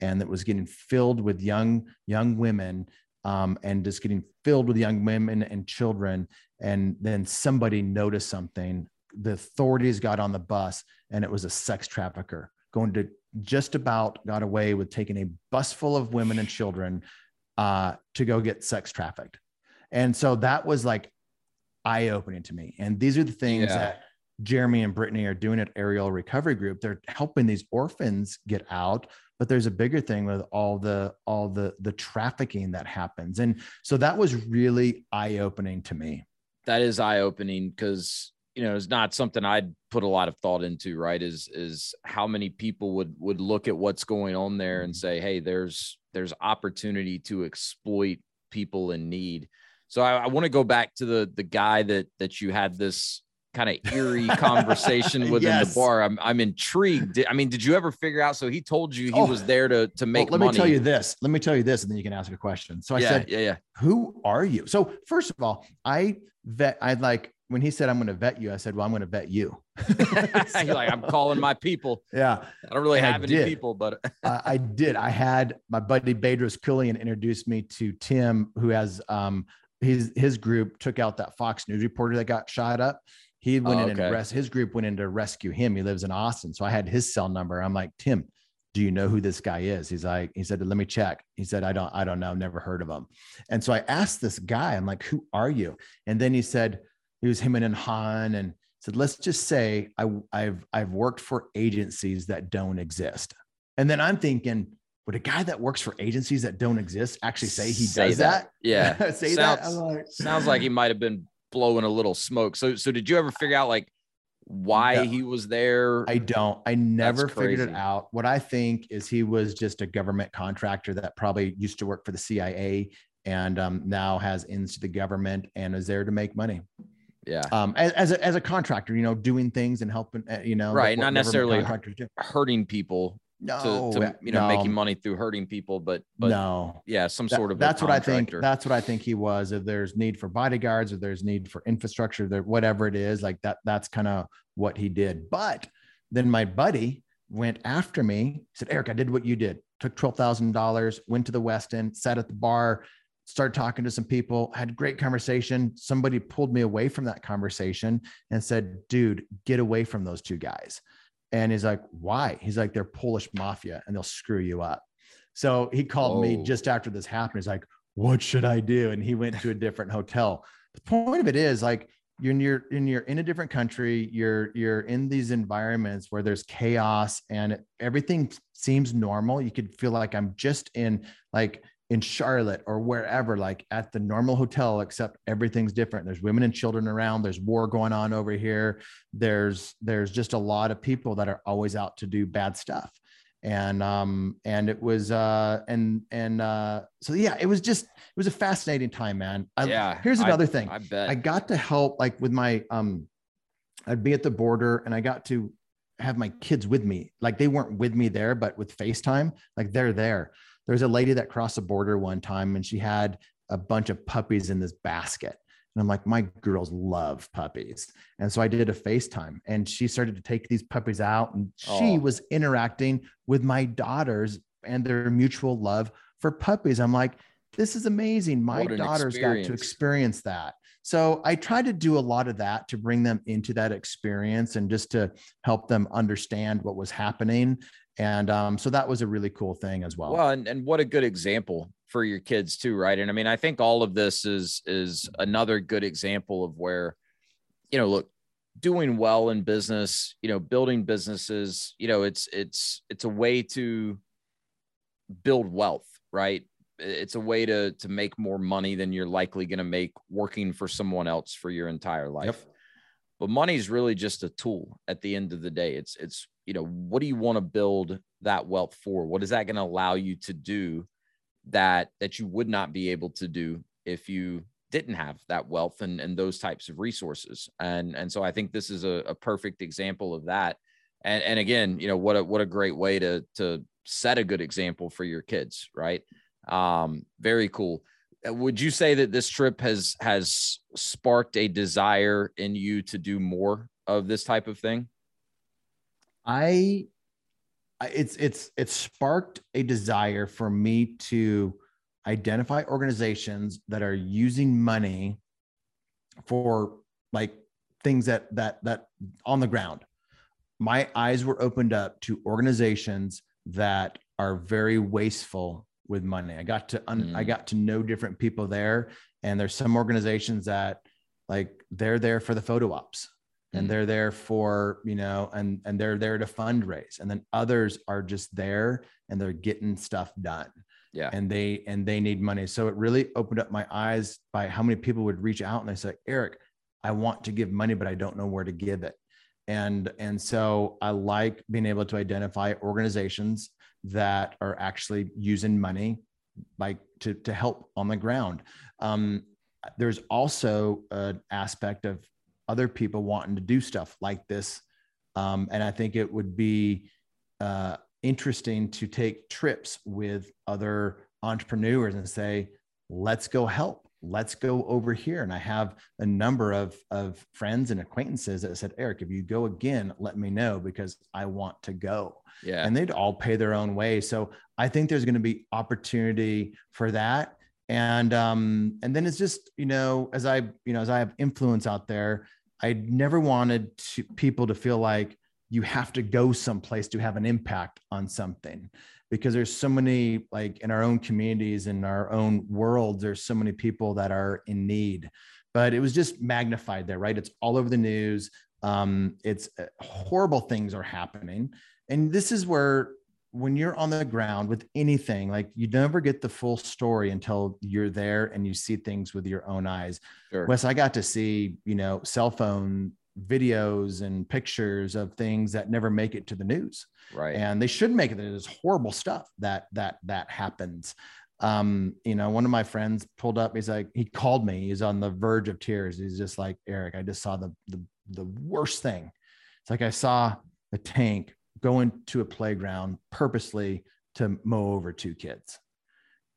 and it was getting filled with young, young women. Um, and just getting filled with young women and children. And then somebody noticed something. The authorities got on the bus, and it was a sex trafficker going to just about got away with taking a bus full of women and children uh, to go get sex trafficked. And so that was like eye opening to me. And these are the things yeah. that Jeremy and Brittany are doing at Aerial Recovery Group. They're helping these orphans get out, but there's a bigger thing with all the all the the trafficking that happens. And so that was really eye opening to me. That is eye opening because you know it's not something I'd put a lot of thought into. Right? Is is how many people would would look at what's going on there and mm-hmm. say, hey, there's there's opportunity to exploit people in need. So I, I want to go back to the the guy that that you had this kind of eerie conversation within yes. the bar. I'm I'm intrigued. I mean, did you ever figure out? So he told you he oh, was there to to make. Well, let money. me tell you this. Let me tell you this, and then you can ask a question. So I yeah, said, yeah, yeah. Who are you? So first of all, I vet. I like when he said I'm going to vet you. I said, well, I'm going to vet you. so, You're like I'm calling my people. Yeah, I don't really and have I any did. people, but I, I did. I had my buddy Bedros Keuilian introduced me to Tim, who has um, his his group took out that Fox News reporter that got shot up. He oh, went oh, in okay. and res- his group went in to rescue him. He lives in Austin, so I had his cell number. I'm like, Tim, do you know who this guy is? He's like, he said, let me check. He said, I don't, I don't know, never heard of him. And so I asked this guy, I'm like, who are you? And then he said, he was him and Han, and said, let's just say I, I've I've worked for agencies that don't exist. And then I'm thinking, would a guy that works for agencies that don't exist actually say he Say does that. that? Yeah. say Sounds- that. Like, Sounds like he might have been blowing a little smoke. So so did you ever figure out like why No. he was there? I don't. I never figured it out. What I think is he was just a government contractor that probably used to work for the CIA and um, now has ins to the government and is there to make money. yeah. Um, as, as, a, as a contractor, you know, doing things and helping, uh, you know, Right, not necessarily. Hurting people No, to, to you know no, making money through hurting people, but but no. yeah, some That- sort of that's what I think. That's what I think he was. If there's need for bodyguards, or there's need for infrastructure, there whatever it is, like that. That's kind of what he did. But then my buddy went after me. Said, "Eric, I did what you did. Took twelve thousand dollars, went to the Westin, sat at the bar, started talking to some people, had great conversation. Somebody pulled me away from that conversation and said, "Dude, get away from those two guys." And he's like, "Why?" He's like, "They're Polish mafia, and they'll screw you up." So he called me oh. just after this happened. He's like, "What should I do?" And he went to a different hotel. The point of it is like you're in your in you're in a different country. You're you're in these environments where there's chaos and everything seems normal. You could feel like I'm just in like in Charlotte or wherever, like at the normal hotel, except everything's different. There's women and children around. There's war going on over here. There's there's just a lot of people that are always out to do bad stuff and um and it was uh and and uh so yeah it was just it was a fascinating time man I, yeah. here's I- another thing I bet. i got to help like with my um i'd be at the border and i got to have my kids with me like they weren't with me there but with facetime like they're there there's a lady that crossed the border one time and she had a bunch of puppies in this basket. And i'm like my girls love puppies. And so i did a facetime and she started to take these puppies out and she Oh. was interacting with my daughters and their mutual love for puppies. I'm like this is amazing. My daughters got to experience. experience that. So i try to do a lot of that to bring them into that experience and just to help them understand what was happening and um, so that was a really cool thing as well. Well and, and what a good example for your kids too right? And i mean i think all of this is is another good example of where you know look doing well in business you know building businesses you know it's it's it's a way to build wealth right? It's a way to to make more money than you're likely going to make working for someone else for your entire life. But money is really just a tool at the end of the day. It's it's you know what do you want to build that wealth for? What is that going to allow you to do that that you would not be able to do if you didn't have that wealth and and those types of resources? And and so i think this is a, a perfect example of that. And and again you know what a what a great way to to set a good example for your kids right? Um very cool. Uh, would you say that this trip has has sparked a desire in you to do more of this type of thing I, I- it's it's it's sparked a desire for me to identify organizations that are using money for like things that that that on the ground. My eyes were opened up to organizations that are very wasteful with money. I got to un, I Mm. got to know different people there, and there's some organizations that like they're there for the photo ops and Mm. they're there for you know and and they're there to fundraise. And then others are just there and they're getting stuff done. Yeah. And they and they need money. So it really opened up my eyes by how many people would reach out and they say eric i want to give money but i don't know where to give it. And and so i like being able to identify organizations that are actually using money like to to help on the ground. Um, there's also an aspect of other people wanting to do stuff like this. Um, and i think it would be uh, interesting to take trips with other entrepreneurs and say let's go help. Let's go over here. And i have a number of of friends and acquaintances that said eric if you go again let me know because i want to go. Yeah. And they'd all pay their own way. So I think there's going to be opportunity for that. And um, and then it's just you know as I you know as I have influence out there, I never wanted to, people to feel like you have to go someplace to have an impact on something because there's so many like in our own communities in our own worlds there's so many people that are in need. But it was just magnified there right? It's all over the news. Um, it's uh, horrible things are happening. And this is where when you're on the ground with anything, like you never get the full story until you're there and you see things with your own eyes. Sure. Wes, I got to see, you know, cell phone videos and pictures of things that never make it to the news. Right. And they should make it. There's horrible stuff that that that happens. Um, you know, one of my friends pulled up, he's like, he called me, he's on the verge of tears. He's just like, Eric, I just saw the the the worst thing. It's like I saw a tank go into a playground purposely to mow over two kids.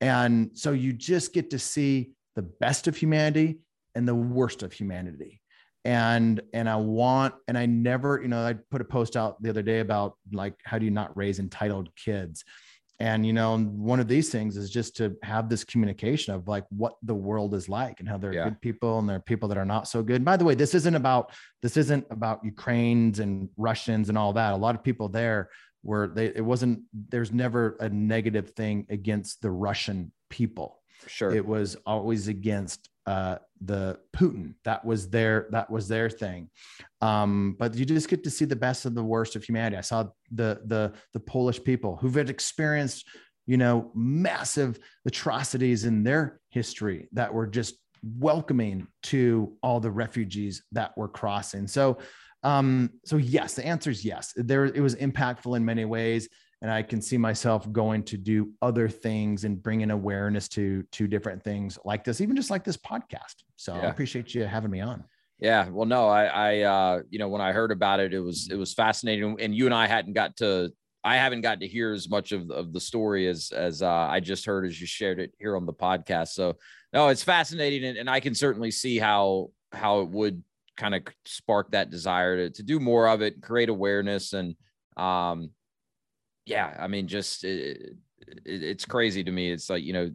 And so you just get to see the best of humanity and the worst of humanity. And and I want and I never, you know, I put a post out the other day about like how do you not raise entitled kids? And you know one of these things is just to have this communication of like what the world is like and how there are yeah. good people and there are people that are not so good. And by the way this isn't about this isn't about ukrainians and russians and all that. A lot of people there were they it wasn't there's never a negative thing against the russian people. Sure. It was always against uh, the Putin. That was their that was their thing. Um, but you just get to see the best and the worst of humanity. I saw the the the Polish people who've had experienced, you know, massive atrocities in their history that were just welcoming to all the refugees that were crossing. So um, so yes, the answer is yes. There it was impactful in many ways and I can see myself going to do other things and bringing awareness to to different things like this, even just like this podcast. So yeah. I appreciate you having me on. Yeah, well, no, I, I, uh, you know, when I heard about it, it was, it was fascinating, and you and I hadn't got to, I haven't got to hear as much of, of the story as, as uh, I just heard as you shared it here on the podcast. So, no, it's fascinating, and, and I can certainly see how, how it would kind of spark that desire to, to do more of it, create awareness, and, um, yeah, I mean, just it, it, it's crazy to me. It's like you know,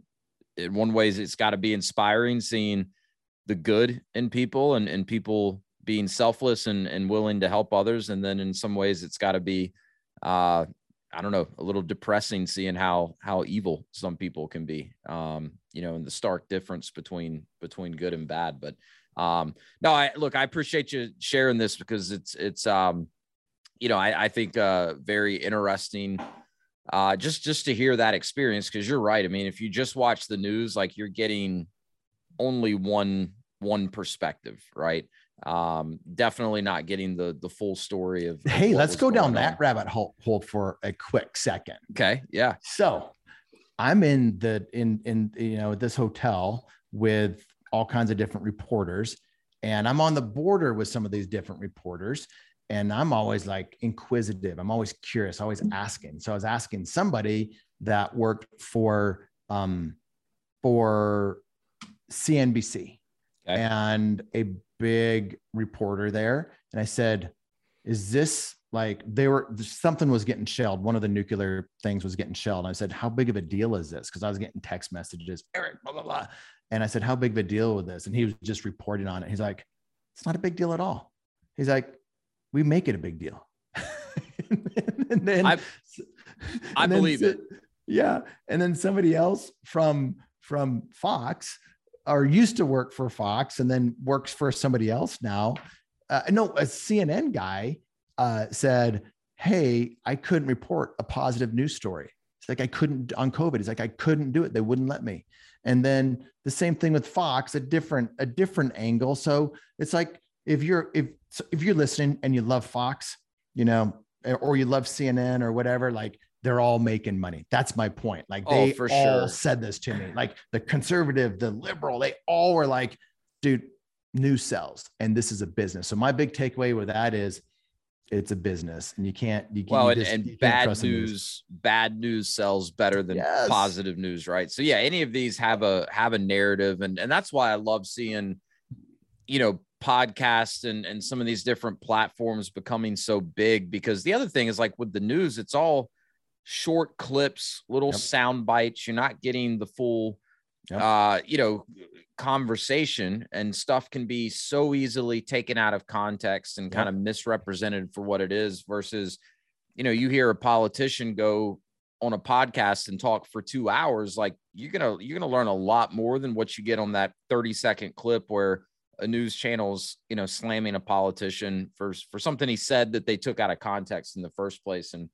in one ways, it's got to be inspiring seeing the good in people and and people being selfless and and willing to help others, and then in some ways, it's got to be, uh, I don't know, a little depressing seeing how how evil some people can be. Um, you know, and the stark difference between between good and bad. But um, no, I look, I appreciate you sharing this because it's it's um you know, I, I think uh, very interesting. Uh, just just to hear that experience because you're right. I mean, if you just watch the news, like you're getting only one one perspective, right? Um, definitely not getting the the full story of. Hey, let's go down on. that rabbit hole, hole for a quick second. Okay. Yeah. So, I'm in the in in you know this hotel with all kinds of different reporters, and I'm on the border with some of these different reporters and I'm always like inquisitive. I'm always curious, always asking. So I was asking somebody that worked for um, for CNBC okay. and a big reporter there, and I said, "Is this like they were something was getting shelled? One of the nuclear things was getting shelled." And I said, "How big of a deal is this?" Because I was getting text messages, Eric, blah blah blah, and I said, "How big of a deal with this?" And he was just reporting on it. He's like, "It's not a big deal at all." He's like, we make it a big deal. and then I, I believe then, it. Yeah. And then somebody else from from Fox or used to work for Fox and then works for somebody else now. Uh, no, a CNN guy uh, said, Hey, I couldn't report a positive news story. It's like I couldn't on COVID. It's like I couldn't do it. They wouldn't let me. And then the same thing with Fox, a different, a different angle. So it's like if you're if if you're listening and you love Fox, you know, or you love CNN or whatever, like they're all making money. That's my point. Like oh, they oh, for all sure. said this to me. Like the conservative, the liberal, they all were like, dude, news sells, and this is a business. So my big takeaway with that is it's a business and you can't you, well you just, and, and bad news, news, bad news sells better than yes. positive news right so yeah any of these have a have a narrative and and that's why i love seeing you know podcasts and and some of these different platforms becoming so big because the other thing is like with the news it's all short clips little yep. sound bites you're not getting the full yep. uh you know conversation and stuff can be so easily taken out of context and yep. kind of misrepresented for what it is versus you know you hear a politician go on a podcast and talk for 2 hours like you're going to you're to learn a lot more than what you get on that 30 second clip where a news channel's you know slamming a politician for for something he said that they took out of context in the first place and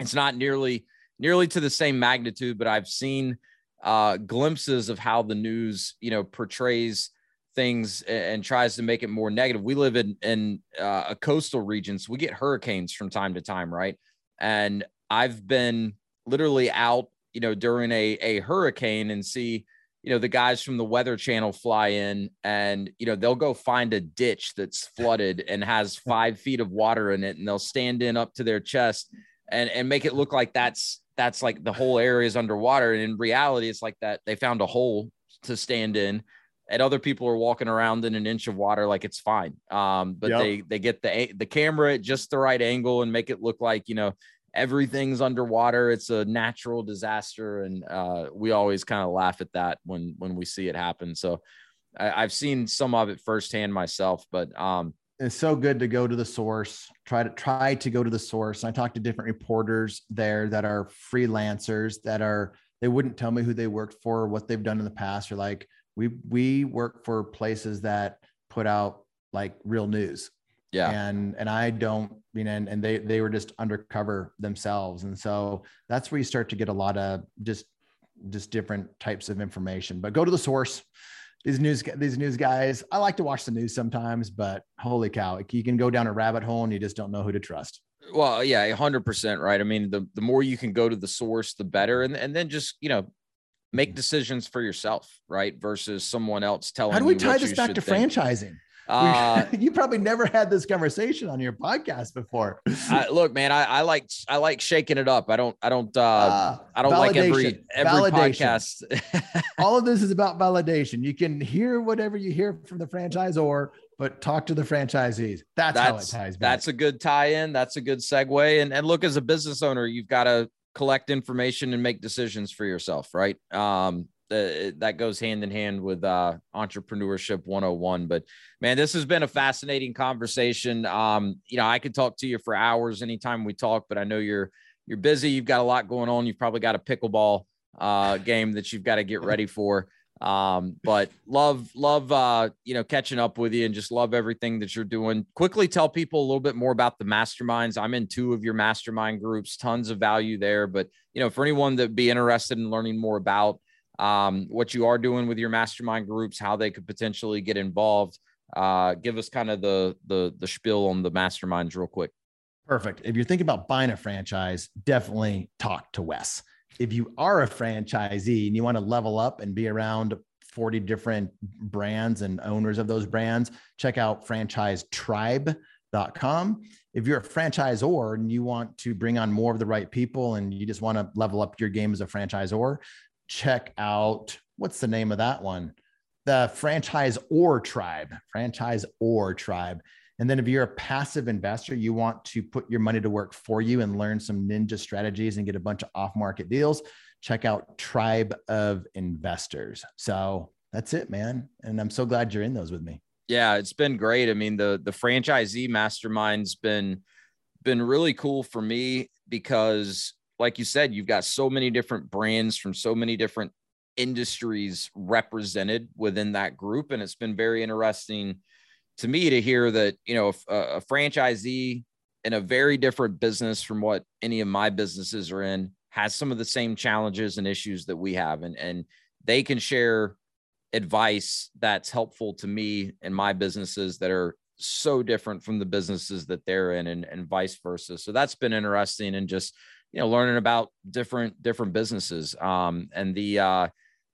it's not nearly nearly to the same magnitude but i've seen uh glimpses of how the news you know portrays things and tries to make it more negative. We live in in uh, a coastal region so we get hurricanes from time to time right? And i've been literally out you know during a a hurricane and see you know the guys from the weather channel fly in and you know they'll go find a ditch that's flooded and has five feet of water in it and they'll stand in up to their chest and and make it look like that's that's like the whole area is underwater and in reality it's like that they found a hole to stand in and other people are walking around in an inch of water like it's fine um but yep. they they get the the camera at just the right angle and make it look like you know everything's underwater. It's a natural disaster, and uh, we always kind of laugh at that when when we see it happen. So I, have seen some of it firsthand myself, but um, it's so good to go to the source. Try to try to go to the source. I talked to different reporters there that are freelancers that are they wouldn't tell me who they worked for, what they've done in the past. Or like we we work for places that put out like real news yeah and and i don't you know and, and they they were just undercover themselves and so that's where you start to get a lot of just just different types of information but go to the source these news these news guys i like to watch the news sometimes but holy cow you can go down a rabbit hole and you just don't know who to trust. Well yeah 100% right? I mean the, the more you can go to the source the better. And, and then just you know make mm. decisions for yourself right? Versus someone else telling how do we tie this back to think. franchising uh, you probably never had this conversation on your podcast before. I, look, man, I, I, like I like shaking it up. I don't I don't uh, uh I don't validation. like every every validation. podcast. All of this is about validation. You can hear whatever you hear from the franchisor, but talk to the franchisees. That's, that's how it ties. Back. That's a good tie-in. That's a good segue. And and look, as a business owner, you've got to collect information and make decisions for yourself, right? Um, uh, that goes hand in hand with uh, entrepreneurship 101 but man this has been a fascinating conversation. Um, you know i could talk to you for hours anytime we talk but i know you're you're busy. You've got a lot going on. You've probably got a pickleball uh, game that you've got to get ready for. Um, but love love uh, you know catching up with you and just love everything that you're doing. Quickly tell people a little bit more about the masterminds. I'm in two of your mastermind groups tons of value there but you know for anyone that be interested in learning more about um, what you are doing with your mastermind groups, how they could potentially get involved. Uh, give us kind of the the the spiel on the masterminds real quick. Perfect. If you're thinking about buying a franchise, definitely talk to Wes. If you are a franchisee and you want to level up and be around 40 different brands and owners of those brands, check out franchisetribe.com. If you're a franchisor and you want to bring on more of the right people and you just want to level up your game as a franchisor, check out what's the name of that one? The franchise or tribe, franchise or tribe. And then if you're a passive investor, you want to put your money to work for you and learn some ninja strategies and get a bunch of off market deals, check out Tribe of Investors. So that's it, man. And I'm so glad you're in those with me. Yeah, it's been great. I mean, the the franchisee mastermind's been been really cool for me because like you said, you've got so many different brands from so many different industries represented within that group. And it's been very interesting to me to hear that, you know, a, a franchisee in a very different business from what any of my businesses are in has some of the same challenges and issues that we have. And, and they can share advice that's helpful to me and my businesses that are so different from the businesses that they're in and, and vice versa. So that's been interesting and just you know learning about different different businesses. Um and the uh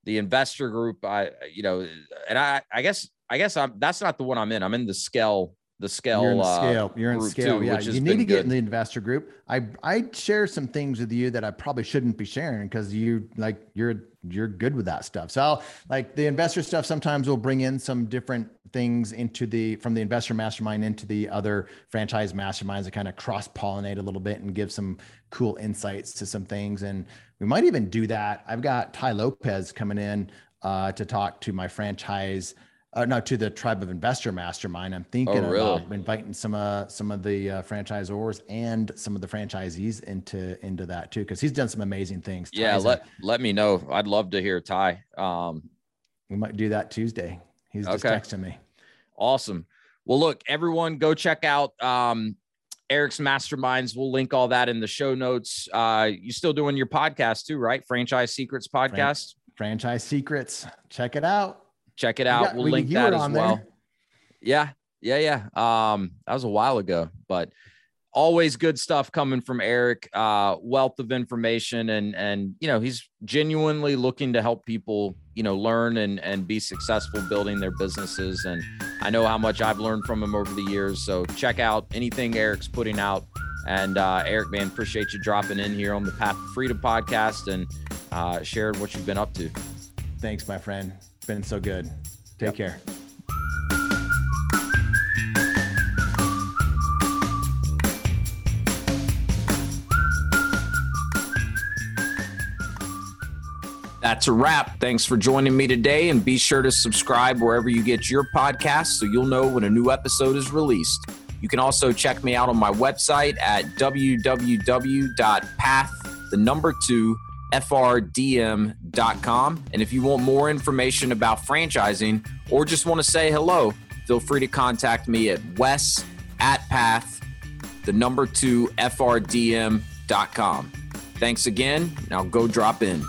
the investor group i you know and i i guess i guess i'm that's not the one i'm in. I'm in the scale the scale you're in the uh, scale. You're in scale too, yeah. you need to get good. in the investor group. I i share some things with you that i probably shouldn't be sharing because you like you're you're good with that stuff. So like the investor stuff sometimes we'll bring in some different things into the from the investor mastermind into the other franchise masterminds to kind of cross pollinate a little bit and give some cool insights to some things. And we might even do that. I've got Tai Lopez coming in uh, to talk to my franchise uh, no, to the Tribe of Investor Mastermind. I'm thinking oh, really? about inviting some uh, some of the uh, franchisors and some of the franchisees into into that too, because he's done some amazing things. Yeah, Tai's let a, let me know. I'd love to hear Ty. Um, we might do that Tuesday. He's just okay. texting me. Awesome. Well, look, everyone, go check out um, Eric's Masterminds. We'll link all that in the show notes. Uh, you still doing your podcast too, right? Franchise Secrets podcast. Fran- Franchise Secrets. Check it out. Check it out. Got, we'll we, link that as well. There. Yeah, yeah, yeah. Um, that was a while ago, but always good stuff coming from Eric. Uh, wealth of information, and and you know he's genuinely looking to help people, you know, learn and and be successful building their businesses. And I know how much I've learned from him over the years. So check out anything Eric's putting out. And uh, Eric, man, appreciate you dropping in here on the Path to Freedom podcast and uh, sharing what you've been up to. Thanks, my friend. Been so good. Take yep. care. That's a wrap. Thanks for joining me today, and be sure to subscribe wherever you get your podcasts so you'll know when a new episode is released. You can also check me out on my website at www.path, the number two, frdm.com. And if you want more information about franchising or just want to say hello, feel free to contact me at wes at path, the number two, frdm.com. Thanks again. Now go drop in.